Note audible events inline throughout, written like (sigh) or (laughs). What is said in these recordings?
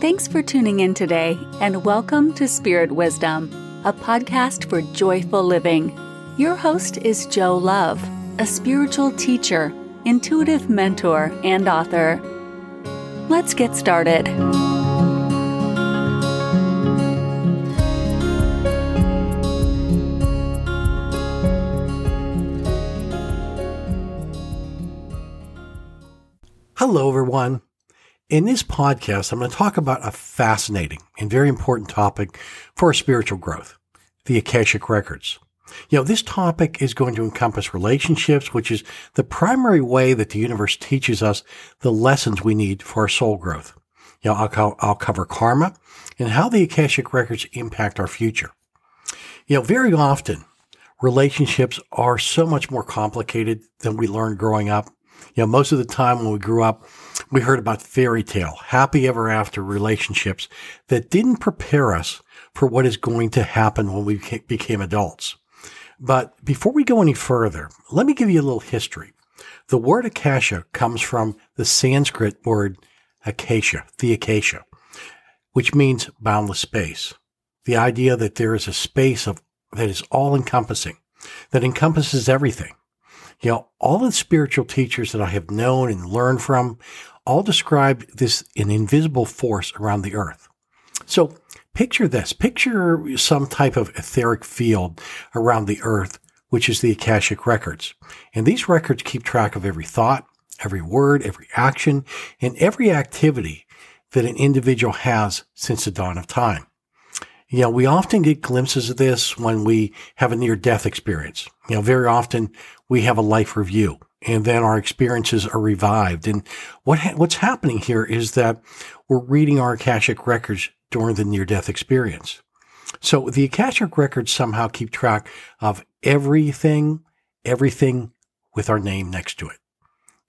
Thanks for tuning in today, and welcome to Spirit Wisdom, a podcast for joyful living. Your host is Joe Love, a spiritual teacher, intuitive mentor, and author. Let's get started. Hello, everyone. In this podcast, I'm going to talk about a fascinating and very important topic for spiritual growth the Akashic Records. You know, this topic is going to encompass relationships, which is the primary way that the universe teaches us the lessons we need for our soul growth. You know, I'll, I'll cover karma and how the Akashic Records impact our future. You know, very often relationships are so much more complicated than we learned growing up. You know, most of the time when we grew up, we heard about fairy tale, happy ever after relationships that didn't prepare us for what is going to happen when we became adults. But before we go any further, let me give you a little history. The word akasha comes from the Sanskrit word acacia, the acacia, which means boundless space. The idea that there is a space of that is all encompassing, that encompasses everything. You know, all the spiritual teachers that I have known and learned from all describe this an invisible force around the earth. So picture this, picture some type of etheric field around the earth, which is the Akashic records. And these records keep track of every thought, every word, every action, and every activity that an individual has since the dawn of time. You know, we often get glimpses of this when we have a near death experience. You know, very often we have a life review and then our experiences are revived. And what ha- what's happening here is that we're reading our Akashic records during the near death experience. So the Akashic records somehow keep track of everything, everything with our name next to it.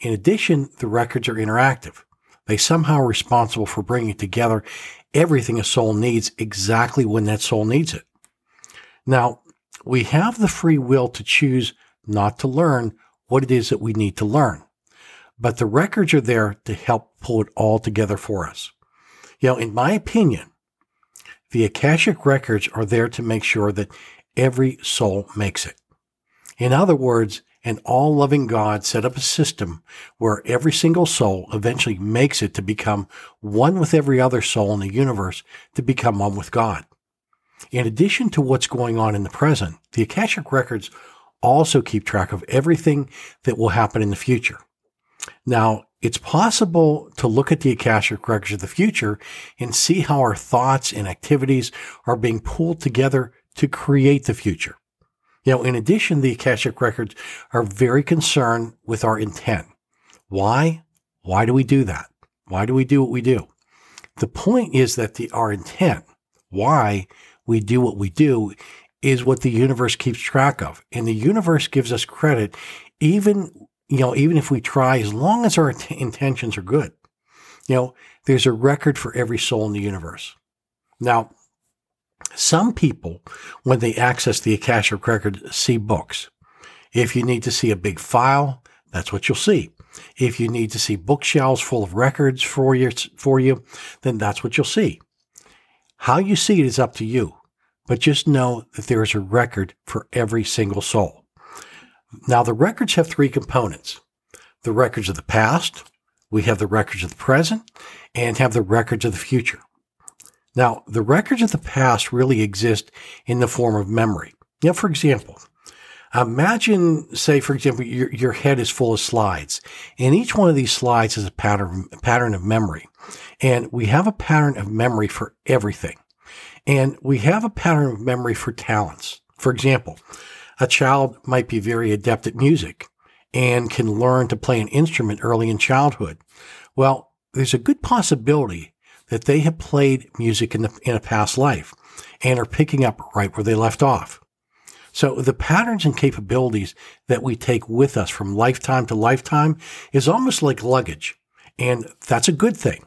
In addition, the records are interactive. They somehow are responsible for bringing together everything a soul needs exactly when that soul needs it. Now, we have the free will to choose not to learn what it is that we need to learn. But the records are there to help pull it all together for us. You know, in my opinion, the Akashic records are there to make sure that every soul makes it. In other words, an all loving God set up a system where every single soul eventually makes it to become one with every other soul in the universe to become one with God. In addition to what's going on in the present, the Akashic records also keep track of everything that will happen in the future. Now, it's possible to look at the Akashic records of the future and see how our thoughts and activities are being pulled together to create the future. Now, in addition, the Akashic records are very concerned with our intent. Why? Why do we do that? Why do we do what we do? The point is that the, our intent, why we do what we do, is what the universe keeps track of. And the universe gives us credit even, you know, even if we try, as long as our (laughs) intentions are good. You know, there's a record for every soul in the universe. Now, some people, when they access the Akashic record, see books. If you need to see a big file, that's what you'll see. If you need to see bookshelves full of records for you, for you, then that's what you'll see. How you see it is up to you but just know that there is a record for every single soul. Now, the records have three components the records of the past, we have the records of the present, and have the records of the future. Now, the records of the past really exist in the form of memory. Now, for example, imagine, say, for example, your, your head is full of slides, and each one of these slides is a pattern, a pattern of memory. And we have a pattern of memory for everything. And we have a pattern of memory for talents. For example, a child might be very adept at music and can learn to play an instrument early in childhood. Well, there's a good possibility that they have played music in, the, in a past life and are picking up right where they left off. So the patterns and capabilities that we take with us from lifetime to lifetime is almost like luggage. And that's a good thing.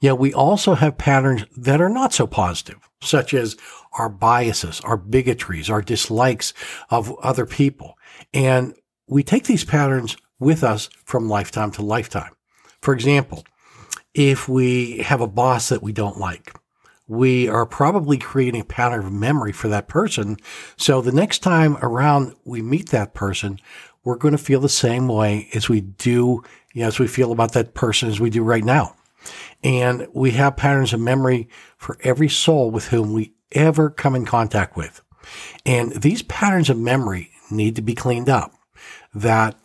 Yet we also have patterns that are not so positive, such as our biases, our bigotries, our dislikes of other people. And we take these patterns with us from lifetime to lifetime. For example, if we have a boss that we don't like, we are probably creating a pattern of memory for that person. So the next time around we meet that person, we're going to feel the same way as we do, you know, as we feel about that person as we do right now. And we have patterns of memory for every soul with whom we ever come in contact with. And these patterns of memory need to be cleaned up. That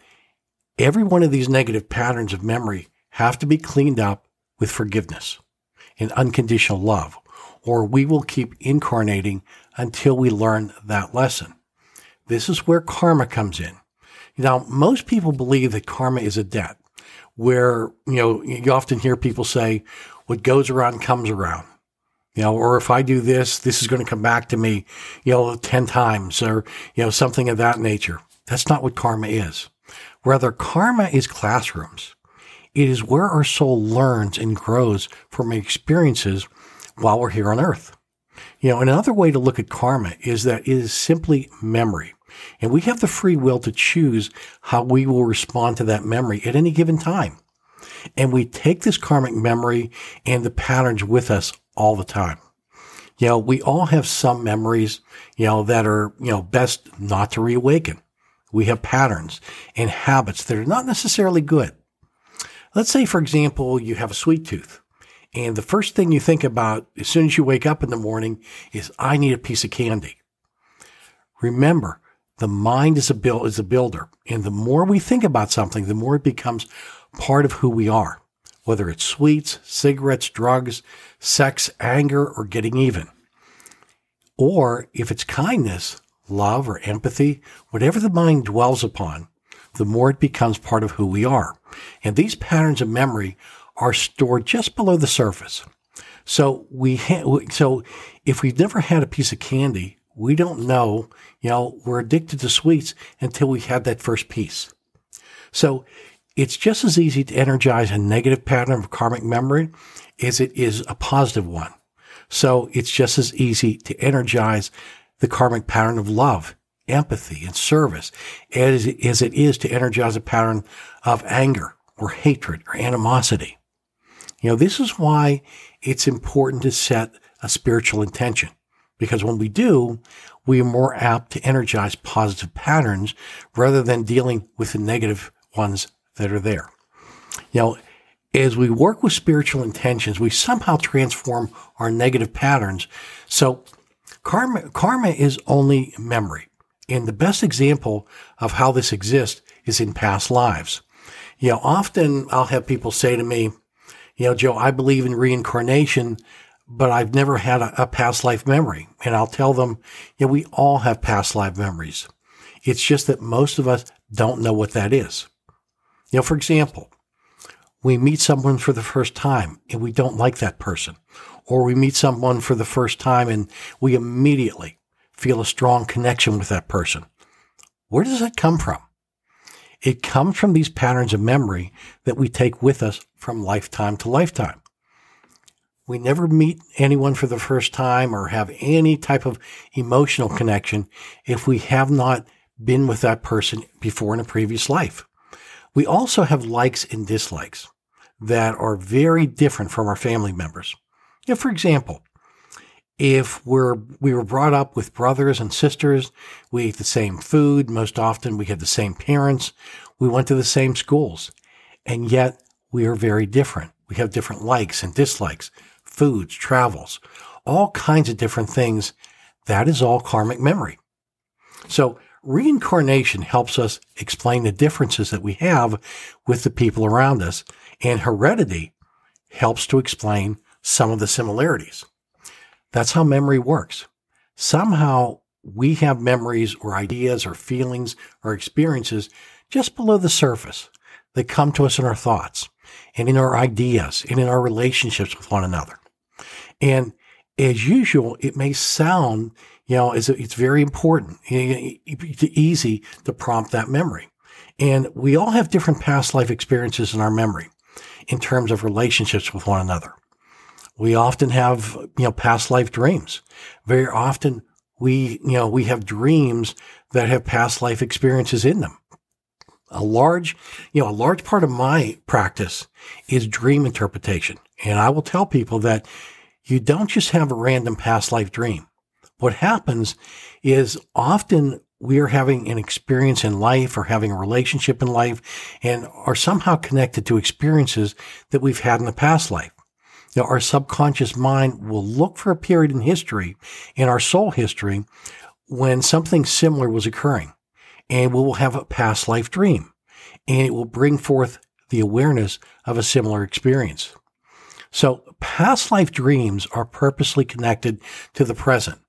every one of these negative patterns of memory have to be cleaned up with forgiveness and unconditional love, or we will keep incarnating until we learn that lesson. This is where karma comes in. Now, most people believe that karma is a debt where, you know, you often hear people say, what goes around comes around. You know, or if I do this, this is going to come back to me, you know, 10 times or, you know, something of that nature. That's not what karma is. Rather, karma is classrooms. It is where our soul learns and grows from experiences while we're here on earth. You know, another way to look at karma is that it is simply memory. And we have the free will to choose how we will respond to that memory at any given time. And we take this karmic memory and the patterns with us all the time. You know, we all have some memories, you know, that are, you know, best not to reawaken. We have patterns and habits that are not necessarily good. Let's say, for example, you have a sweet tooth. And the first thing you think about as soon as you wake up in the morning is, I need a piece of candy. Remember, the mind is a build, is a builder. And the more we think about something, the more it becomes part of who we are, whether it's sweets, cigarettes, drugs, sex, anger, or getting even. Or if it's kindness, love, or empathy, whatever the mind dwells upon, the more it becomes part of who we are. And these patterns of memory are stored just below the surface. So we ha- so if we've never had a piece of candy, we don't know, you know, we're addicted to sweets until we have that first piece. So it's just as easy to energize a negative pattern of karmic memory as it is a positive one. So it's just as easy to energize the karmic pattern of love, empathy, and service as, as it is to energize a pattern of anger or hatred or animosity. You know, this is why it's important to set a spiritual intention. Because when we do, we are more apt to energize positive patterns rather than dealing with the negative ones that are there. You know, as we work with spiritual intentions, we somehow transform our negative patterns. So karma, karma is only memory. And the best example of how this exists is in past lives. You know, often I'll have people say to me, you know, Joe, I believe in reincarnation, but I've never had a, a past life memory. And I'll tell them, know, we all have past life memories. It's just that most of us don't know what that is. You know, for example, we meet someone for the first time and we don't like that person, or we meet someone for the first time and we immediately feel a strong connection with that person. Where does that come from? It comes from these patterns of memory that we take with us from lifetime to lifetime. We never meet anyone for the first time or have any type of emotional connection if we have not been with that person before in a previous life. We also have likes and dislikes that are very different from our family members. If, for example, if we're we were brought up with brothers and sisters, we ate the same food, most often we had the same parents, we went to the same schools, and yet we are very different. We have different likes and dislikes, foods, travels, all kinds of different things. That is all karmic memory. So reincarnation helps us explain the differences that we have with the people around us and heredity helps to explain some of the similarities. That's how memory works. Somehow we have memories or ideas or feelings or experiences just below the surface that come to us in our thoughts and in our ideas and in our relationships with one another. And as usual, it may sound, you know, it's, it's very important, it's easy to prompt that memory. And we all have different past life experiences in our memory in terms of relationships with one another. We often have, you know, past life dreams. Very often we, you know, we have dreams that have past life experiences in them. A large, you know, a large part of my practice is dream interpretation. And I will tell people that you don't just have a random past life dream. What happens is often we are having an experience in life or having a relationship in life and are somehow connected to experiences that we've had in the past life. Now, our subconscious mind will look for a period in history, in our soul history, when something similar was occurring. And we will have a past life dream. And it will bring forth the awareness of a similar experience. So past life dreams are purposely connected to the present.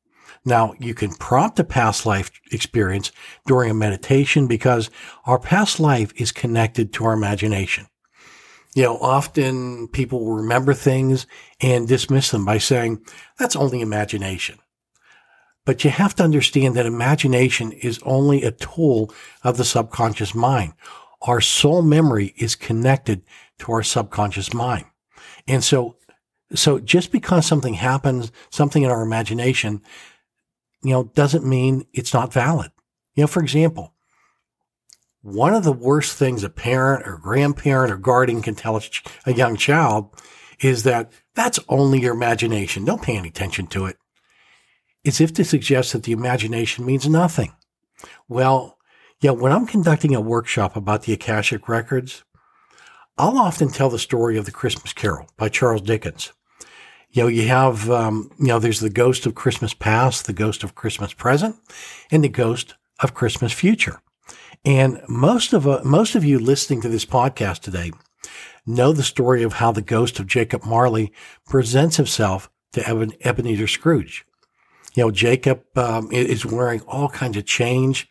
Now, you can prompt a past life experience during a meditation because our past life is connected to our imagination. You know, often people will remember things and dismiss them by saying, that's only imagination. But you have to understand that imagination is only a tool of the subconscious mind. Our soul memory is connected to our subconscious mind. And so, so just because something happens, something in our imagination you know, doesn't mean it's not valid. You know, for example, one of the worst things a parent or grandparent or guardian can tell a young child is that that's only your imagination. Don't pay any attention to it. As if to suggest that the imagination means nothing. Well, yeah, when I'm conducting a workshop about the Akashic Records, I'll often tell the story of the Christmas Carol by Charles Dickens you know, you have, um, you know, there's the ghost of Christmas past, the ghost of Christmas present, and the ghost of Christmas future. And most of, uh, most of you listening to this podcast today know the story of how the ghost of Jacob Marley presents himself to Eben, Ebenezer Scrooge. You know, Jacob um, is wearing all kinds of change,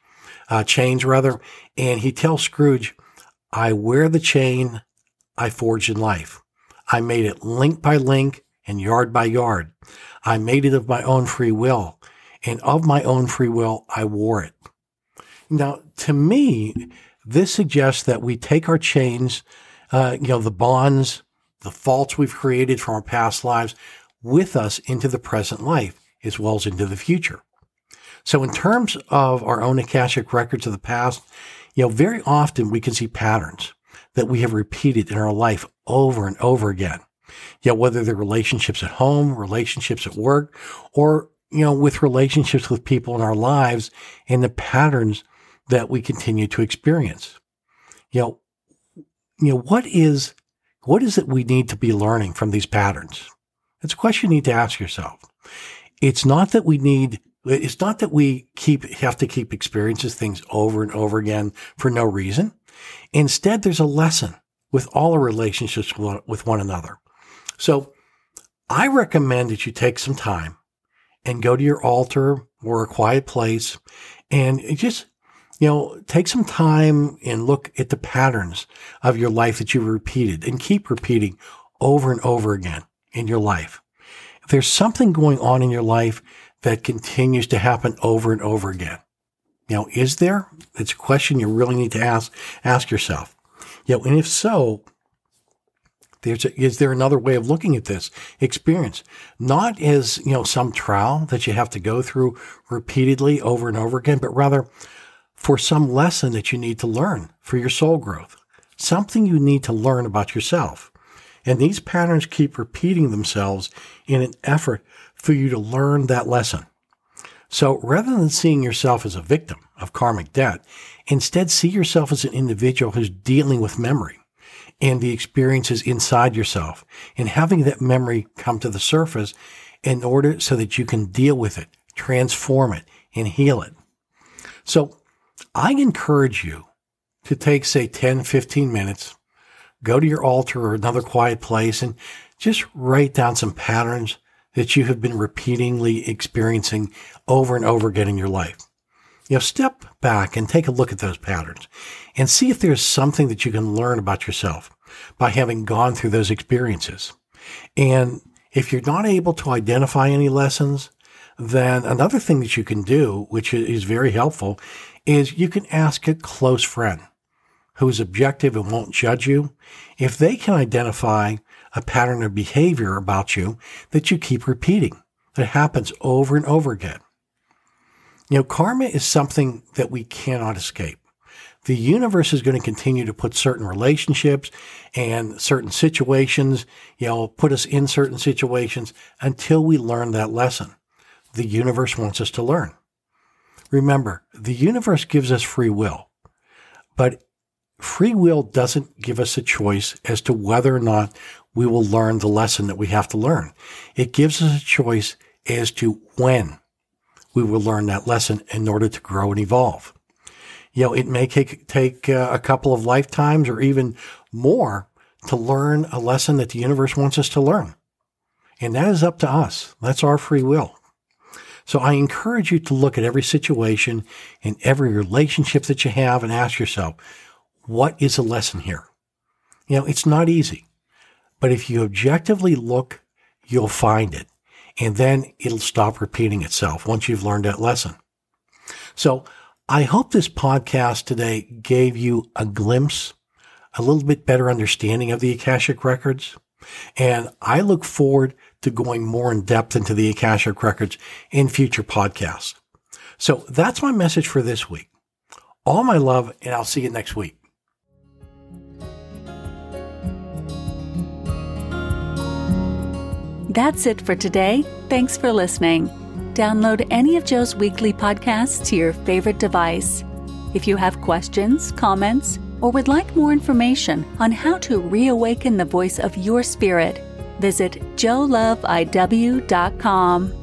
uh, chains rather, and he tells Scrooge, "I wear the chain I forged in life. I made it link by link, and yard by yard. I made it of my own free will, and of my own free will, I wore it. Now, to me, this suggests that we take our chains, uh, you know, the bonds, the faults we've created from our past lives with us into the present life as well as into the future. So in terms of our own Akashic records of the past, you know, very often we can see patterns that we have repeated in our life over and over again. Yet whether they're relationships at home, relationships at work, or, you know, with relationships with people in our lives and the patterns that we continue to experience. You know, you know, what is, what is it we need to be learning from these patterns? It's a question you need to ask yourself. It's not that we need it's not that we keep have to keep experiences things over and over again for no reason. Instead, there's a lesson with all our relationships with one another. So I recommend that you take some time and go to your altar or a quiet place and just, you know, take some time and look at the patterns of your life that you've repeated and keep repeating over and over again in your life. If there's something going on in your life that continues to happen over and over again, you know, is there? It's a question you really need to ask, ask yourself. You know, and if so, there's a, is there another way of looking at this experience? Not as, you know, some trial that you have to go through repeatedly over and over again, but rather for some lesson that you need to learn for your soul growth, something you need to learn about yourself. And these patterns keep repeating themselves in an effort for you to learn that lesson. So rather than seeing yourself as a victim of karmic debt, instead see yourself as an individual who's dealing with memory and the experiences inside yourself and having that memory come to the surface in order so that you can deal with it, transform it and heal it. So I encourage you to take, say, 10, 15 minutes, go to your altar or another quiet place and just write down some patterns that you have been repeatedly experiencing over and over again in your life. You know, step back and take a look at those patterns and see if there's something that you can learn about yourself by having gone through those experiences. And if you're not able to identify any lessons, then another thing that you can do, which is very helpful, is you can ask a close friend who is objective and won't judge you. If they can identify a pattern of behavior about you that you keep repeating, that happens over and over again. You know, karma is something that we cannot escape. The universe is going to continue to put certain relationships and certain situations, you know, put us in certain situations until we learn that lesson. The universe wants us to learn. Remember, the universe gives us free will, but free will doesn't give us a choice as to whether or not we will learn the lesson that we have to learn. It gives us a choice as to when we will learn that lesson in order to grow and evolve you know, it may take, take uh, a couple of lifetimes or even more to learn a lesson that the universe wants us to learn. And that is up to us. That's our free will. So I encourage you to look at every situation and every relationship that you have and ask yourself, what is the lesson here? You know, it's not easy, but if you objectively look, you'll find it. And then it'll stop repeating itself once you've learned that lesson. So I hope this podcast today gave you a glimpse, a little bit better understanding of the Akashic Records. And I look forward to going more in depth into the Akashic Records in future podcasts. So that's my message for this week. All my love, and I'll see you next week. That's it for today. Thanks for listening. Download any of Joe's weekly podcasts to your favorite device. If you have questions, comments, or would like more information on how to reawaken the voice of your spirit, visit joeloveiw.com.